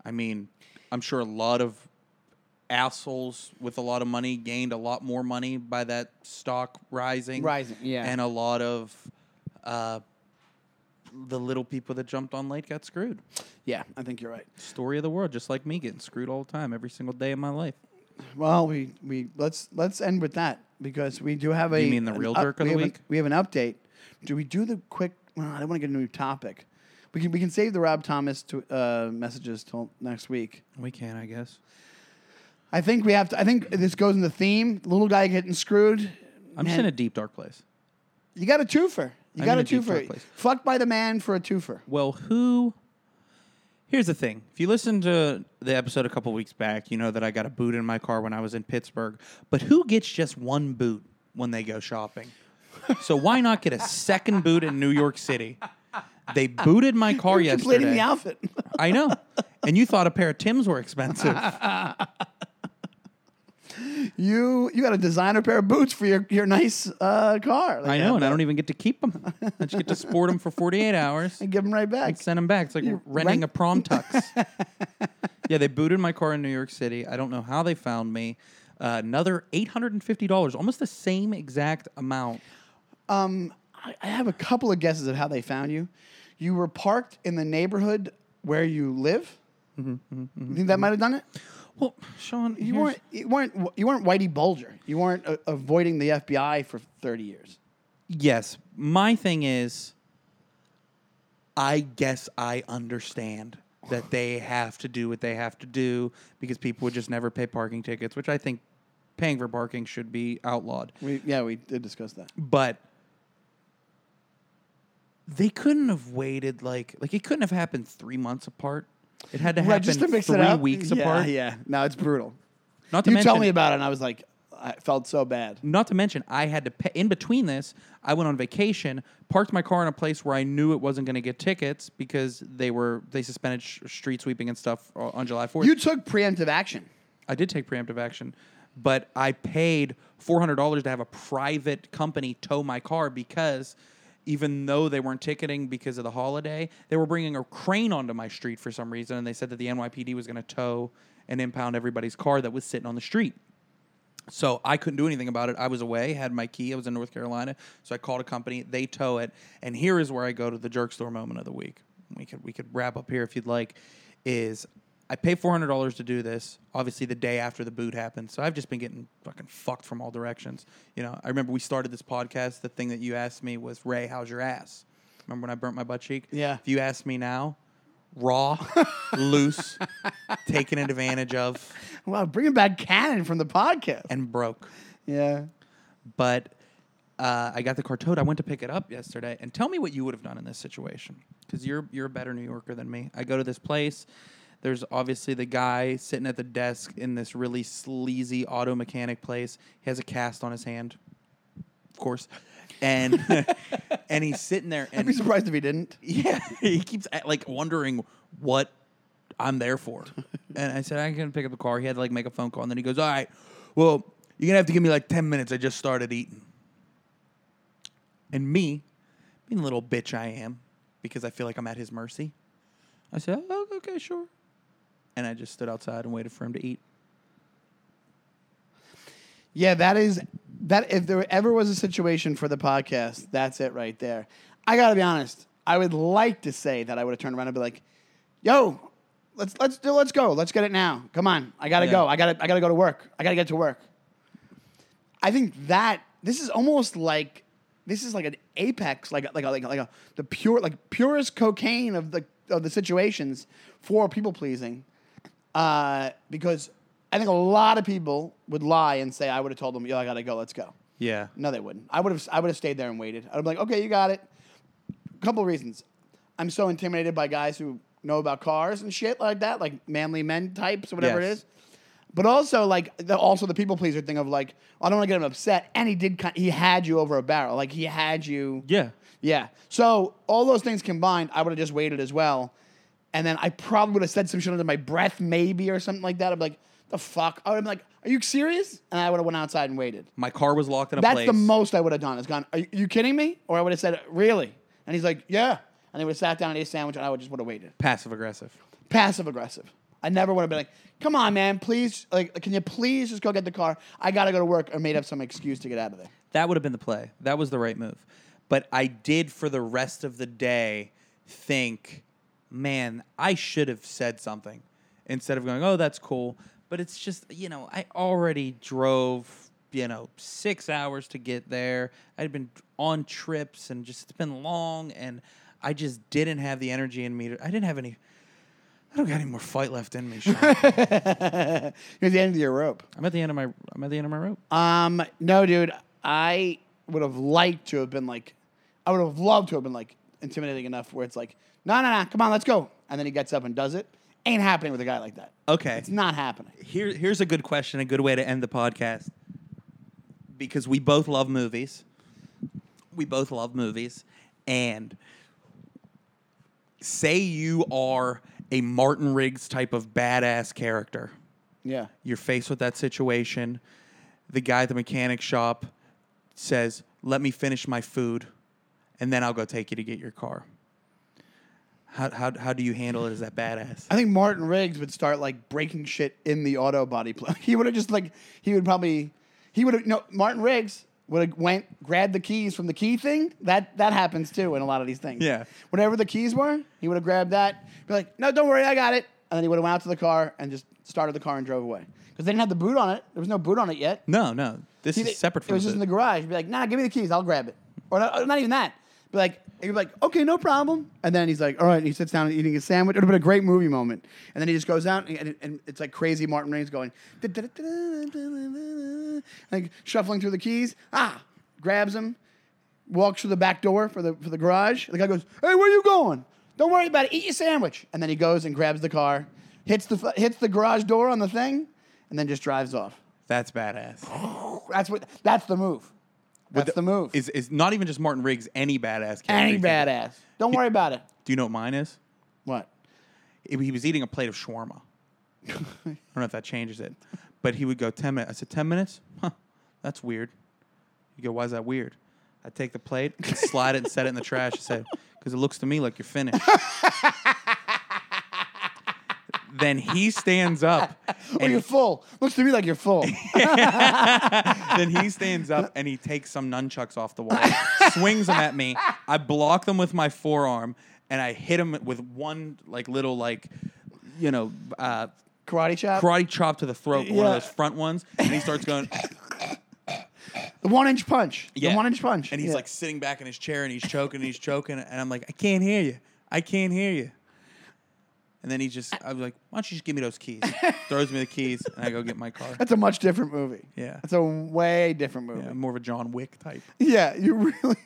I mean, I'm sure a lot of assholes with a lot of money gained a lot more money by that stock rising. Rising, yeah. And a lot of uh, the little people that jumped on late got screwed. yeah, I think you're right. Story of the world, just like me getting screwed all the time, every single day of my life. Well, we, we let's let's end with that because we do have a. You mean the real up- jerk of we the an- week? we have an update. Do we do the quick? Well, I don't want to get a new topic. We can we can save the Rob Thomas to, uh, messages till next week. We can, I guess. I think we have to. I think this goes in the theme. Little guy getting screwed. I'm just in a deep dark place. You got a twofer. You I'm got a a twofer. Fucked by the man for a twofer. Well, who? Here's the thing. If you listen to the episode a couple weeks back, you know that I got a boot in my car when I was in Pittsburgh. But who gets just one boot when they go shopping? so why not get a second boot in New York City? They booted my [LAUGHS] car You're completing yesterday. the outfit. I know. And you thought a pair of Tims were expensive. [LAUGHS] you you got to design a designer pair of boots for your your nice uh, car. Like I know, and I don't even get to keep them. I just get to sport them for 48 hours. [LAUGHS] and give them right back. and send them back. It's like You renting rent- a prom tux. [LAUGHS] yeah, they booted my car in New York City. I don't know how they found me. Uh, another eight hundred and fifty dollars, almost the same exact amount. I I have a couple of guesses of how they found you. You were parked in the neighborhood where you live. Mm-hmm, You think that might have done it? Well, Sean, You weren't. You weren't. You weren't Whitey Bulger. You weren't uh, avoiding the FBI for thirty years. Yes, my thing is, I guess I understand that they have to do what they have to do because people would just never pay parking tickets, which I think paying for parking should be outlawed. We yeah, we did discuss that. but they couldn't have waited like like it couldn't have happened three months apart. It had to happen Right, just to mix three it up. weeks yeah, apart. Yeah, no, it's brutal. Not to You mention, told me about it, and I was like, I felt so bad. not to mention, I had to pay. In between this, I went on vacation, parked my car in a place where I knew it wasn't going to get tickets because they were they suspended sh- street sweeping and stuff on July fourth. You took preemptive action. I did take preemptive action, but I paid four hundred dollars to have a private company tow my car because even though they weren't ticketing because of the holiday, they were bringing a crane onto my street for some reason, and they said that the NYPD was going to tow and impound everybody's car that was sitting on the street. So I couldn't do anything about it. I was away, had my key. I was in North Carolina, so I called a company. They tow it, and here is where I go to the jerk store moment of the week. We could we could wrap up here if you'd like. Is I pay four hundred dollars to do this. Obviously, the day after the boot happened, so I've just been getting fucking fucked from all directions. You know, I remember we started this podcast. The thing that you asked me was, "Ray, how's your ass?" Remember when I burnt my butt cheek? Yeah. If you ask me now, raw, [LAUGHS] loose, taken advantage of, Wow, bringing back canon from the podcast. and broke. yeah. but uh, I got the car towed. I went to pick it up yesterday, and tell me what you would have done in this situation, because you're you're a better New Yorker than me. I go to this place. There's obviously the guy sitting at the desk in this really sleazy auto mechanic place. He has a cast on his hand, of course, and [LAUGHS] and he's sitting there I'd be surprised if he didn't. [LAUGHS] yeah, he keeps uh, like wondering what I'm there for. [LAUGHS] and I said I can pick up the car. He had to like make a phone call, and then he goes, "All right, well, you're gonna have to give me like ten minutes. I just started eating." And me, being a little bitch I am, because I feel like I'm at his mercy. I said, "Oh, okay, sure." And I just stood outside and waited for him to eat. Yeah, that is that. If there ever was a situation for the podcast, that's it right there. I gotta be honest. I would like to say that I would have turned around and be like, "Yo, let's let's do let's go. Let's get it now. Come on, I gotta Yeah. go. I gotta I gotta go to work. I gotta get to work." I think that this is almost like this is like an apex, like like a, like a, like a the pure like purest cocaine of the of the situations for people pleasing, uh, because I think a lot of people would lie and say I would have told them, "Yo, I gotta go. Let's go." Yeah. No, they wouldn't. I would have. I would have stayed there and waited. I'd be like, okay, you got it. A couple of reasons. I'm so intimidated by guys who know about cars and shit like that, like manly men types or whatever Yes. it is. But also like the, also the people pleaser thing of like I don't want to get him upset, and he did. He had you over a barrel. Like he had you. Yeah. Yeah. So all those things combined, I would have just waited as well. And then I probably would have said some shit under my breath, maybe or something like that. I'd be like, the fuck? I would have been like, are you serious? And I would have went outside and waited. My car was locked in a place. That's place. the most I would have done. It's gone. Are you, kidding me? Or I would have said, really? And he's like, yeah. And he would have sat down and ate a sandwich, and I would just would have waited. Passive aggressive. Passive aggressive. I never would have been like, come on, man, please, like, can you please just go get the car? I gotta go to work, or made up some excuse to get out of there. That would have been the play. That was the right move. But I did for the rest of the day think, man, I should have said something instead of going, oh, that's cool. But it's just, you know, I already drove, you know, six hours to get there. I'd been on trips and just it's been long and I just didn't have the energy in me. To, I didn't have any. I don't got any more fight left in me. Sean. [LAUGHS] You're at the end of your rope. I'm at the end of my. I'm at the end of my rope. Um, no, dude. I would have liked to have been like, I would have loved to have been like intimidating enough where it's like, no, no, no, come on, let's go. And then he gets up and does it. Ain't happening with a guy like that. Okay. It's not happening. Here, here's a good question, a good way to end the podcast. Because we both love movies. We both love movies. And say you are a Martin Riggs type of badass character. Yeah. You're faced with that situation. The guy at the mechanic shop says, Let me finish my food, and then I'll go take you to get your car. How, how, how do you handle it as that badass? I think Martin Riggs would start like breaking shit in the auto body play. [LAUGHS] He would have just like he would probably he would have no Martin Riggs would have went grabbed the keys from the key thing. That that happens too in a lot of these things. Yeah. Whatever the keys were, he would have grabbed that. Be like, no, don't worry, I got it. And then he would have went out to the car and just started the car and drove away because they didn't have the boot on it. There was no boot on it yet. No, no. This He- is separate It from was just in the garage. He'd be like, nah, give me the keys. I'll grab it. Or not, or not even that. Be like, you're like, okay, no problem. And then he's like, all right. And he sits down and eating a sandwich. It would have been a great movie moment. And then he just goes out and, and it's like crazy Martin Riggs going, like shuffling through the keys. Ah, grabs him, walks through the back door for the for the garage. The guy goes, hey, where you going? Don't worry about it. Eat your sandwich. And then he goes and grabs the car, hits the hits the garage door on the thing, and then just drives off. That's badass. [GASPS] That's what. That's the move. That's the, move. Is is not even just Martin Riggs, any badass character. Any you can- badass. Don't worry about it. Do you know what mine is? What? He he was eating a plate of shawarma. [LAUGHS] I don't know if that changes it, but he would go ten minutes. I said ten minutes. Huh, that's weird. You go, why is that weird? I take the plate, slide it, and set it in the trash. I said, because it looks to me like you're finished. [LAUGHS] then he stands up. [LAUGHS] Oh, and you're full. Looks to me like you're full. [LAUGHS] then he stands up and he takes some nunchucks off the wall, swings them at me. I block them with my forearm, and I hit him with one like little like, you know, uh, Karate chop. karate chop to the throat, one of those front ones, and he starts going. [LAUGHS] the one inch punch. Yeah. The one inch punch. and he's Yeah. like sitting back in his chair and he's choking and he's choking, and I'm like, I can't hear you, I can't hear you. And then he just, I was like, why don't you just give me those keys? [LAUGHS] Throws me the keys, and I go get my car. That's a much different movie. Yeah. That's a way different movie. Yeah, more of a John Wick type. Yeah, you really [LAUGHS]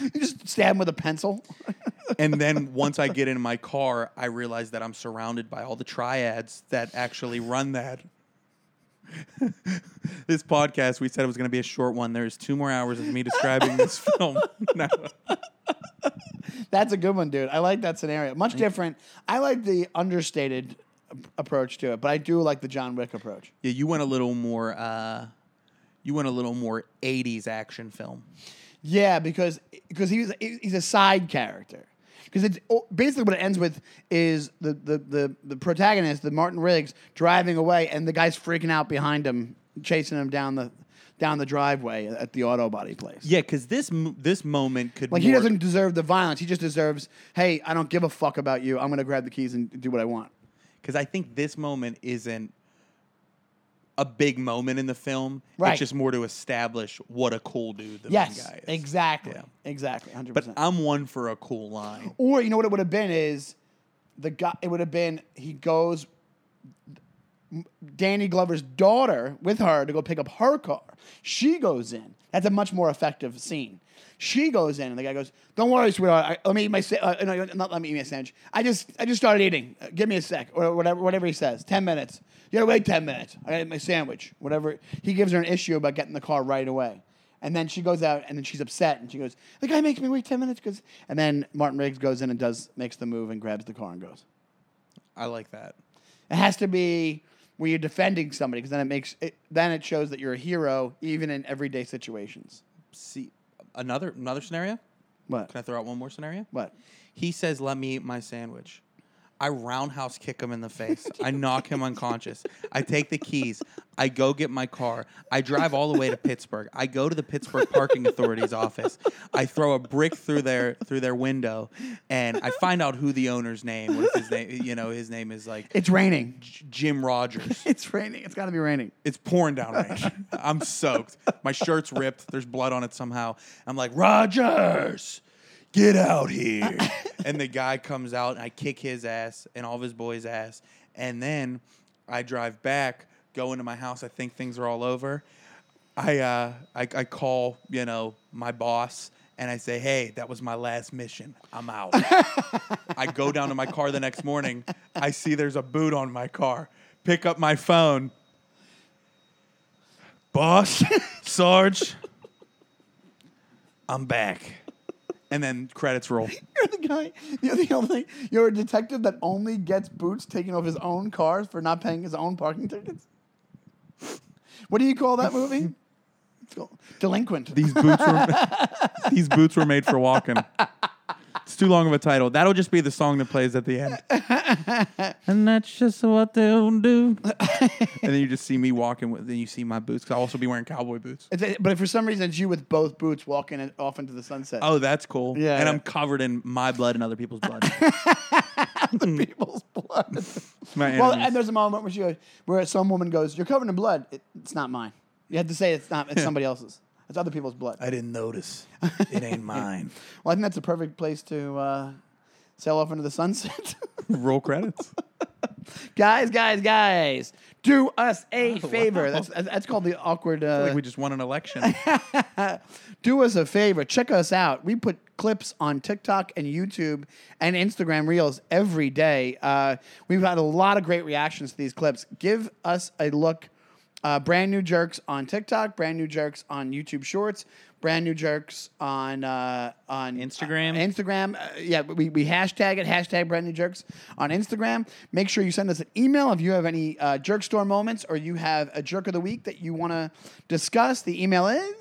you just stab him with a pencil. [LAUGHS] And then once I get in my car, I realize that I'm surrounded by all the triads that actually run that. [LAUGHS] this podcast, we said it was going to be a short one. There's two more hours of me describing this [LAUGHS] film. No. That's a good one, dude. I like that scenario. Much different. I like the understated approach to it, but I do like the John Wick approach. Yeah, you went a little more. Uh, you went a little more '80s action film. Yeah, because because he's he's a side character. Because it's basically what it ends with is the, the, the, the protagonist, the Martin Riggs, driving away, and the guy's freaking out behind him, chasing him down the down the driveway at the auto body place. Yeah, because this m- this moment could Like he more- doesn't deserve the violence. He just deserves, hey, I don't give a fuck about you. I'm gonna grab the keys and do what I want. because I think this moment isn't a big moment in the film. Right. It's just more to establish what a cool dude the Yes, guy is. exactly, Yeah. exactly, hundred But. I'm one for a cool line. Or you know what it would have been is the guy. It would have been he goes. Danny Glover's daughter with her to go pick up her car. She goes in. That's a much more effective scene. She goes in, and the guy goes, "Don't worry, sweetheart. I, let me eat my sa- uh, no, not let me eat my sandwich. I just I just started eating. Uh, give me a sec, or whatever whatever he says. Ten minutes. You gotta wait ten minutes. I gotta eat my sandwich. Whatever. He gives her an issue about getting the car right away. And then she goes out, and then she's upset, and she goes, "The guy makes me wait ten minutes." Because, and then Martin Riggs goes in and does makes the move and grabs the car and goes. I like that. It has to be where you're defending somebody, because then it makes it, then it shows that you're a hero even in everyday situations. See, another another scenario. What? Can I throw out one more scenario? What? He says, "Let me eat my sandwich." I roundhouse kick him in the face. [LAUGHS] I knock him unconscious. I take the keys. I go get my car. I drive all the way to Pittsburgh. I go to the Pittsburgh Parking Authority's office. I throw a brick through their through their window, and I find out who the owner's name. What's his name? You know, his name is like It's raining. J- Jim Rogers. [LAUGHS] It's raining. It's got to be raining. It's pouring down rain. I'm soaked. My shirt's ripped. There's blood on it somehow. I'm like, Rogers, get out here. [LAUGHS] and the guy comes out, and I kick his ass and all of his boys' ass. And then I drive back, go into my house. I think things are all over. I, uh, I, I call, you know, my boss. And I say, hey, that was my last mission. I'm out. I go down to my car the next morning. I see there's a boot on my car. Pick up my phone. Boss, [LAUGHS] Sarge, I'm back. And then credits roll. [LAUGHS] You're the guy. You're the only. You're a detective that only gets boots taken off his own cars for not paying his own parking tickets. What do you call that movie? [LAUGHS] Delinquent. These boots were [LAUGHS] these boots were made for walking. It's too long of a title. That'll just be the song that plays at the end. [LAUGHS] and that's just what they'll do. [LAUGHS] and then you just see me walking with. Then you see my boots. Cause I'll also be wearing cowboy boots. It's- But for some reason, it's you with both boots walking off into the sunset. Oh, that's cool. Yeah, And yeah. I'm covered in my blood and other people's blood. [LAUGHS] Other mm. people's blood. my well, enemies. and there's a moment where she goes, where some woman goes, "You're covered in blood. It, it's not mine." You have to say it's not. It's somebody else's. It's other people's blood. I didn't notice. [LAUGHS] It ain't mine. Well, I think that's a perfect place to uh, sail off into the sunset. [LAUGHS] Roll credits. [LAUGHS] guys, guys, guys, do us a favor. wow. That's that's called the awkward. Uh, like we just won an election. do us a favor. Check us out. We put clips on TikTok and YouTube and Instagram Reels every day. Uh, we've had a lot of great reactions to these clips. Give us a look. Uh, brand new jerks on TikTok. Brand new jerks on YouTube Shorts. Brand new jerks on uh, on Instagram. uh, Instagram. Uh, yeah, we, we hashtag it. Hashtag brand new jerks on Instagram. Make sure you send us an email if you have any uh, jerk store moments or you have a jerk of the week that you want to discuss. The email is.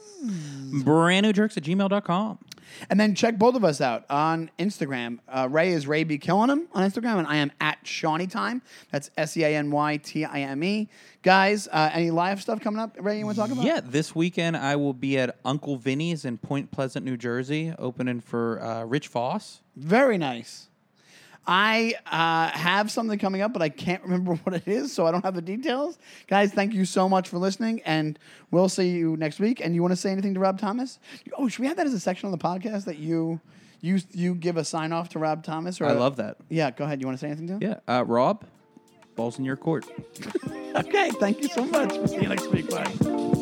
Brand new jerks at gmail.com. And then check both of us out on Instagram. Uh, Ray is Ray B Killing Him on Instagram, and I am at Seanytime. That's S E A N Y T I M E. Guys, uh, any live stuff coming up? Ray, you want to talk about? Yeah, this weekend I will be at Uncle Vinny's in Point Pleasant, New Jersey, opening for uh, Rich Vos. Very nice. I uh, have something coming up, but I can't remember [LAUGHS] what it is, so I don't have the details. Guys, thank you so much for listening, and we'll see you next week. And you want to say anything to Rob Thomas? Oh, should we have that as a section on the podcast that you You you give a sign off to Rob Thomas, or I love that. Yeah, go ahead. You want to say anything to him? Yeah, uh, Rob, balls in your court. [LAUGHS] Okay. Thank you so much. We'll see you next week. Bye.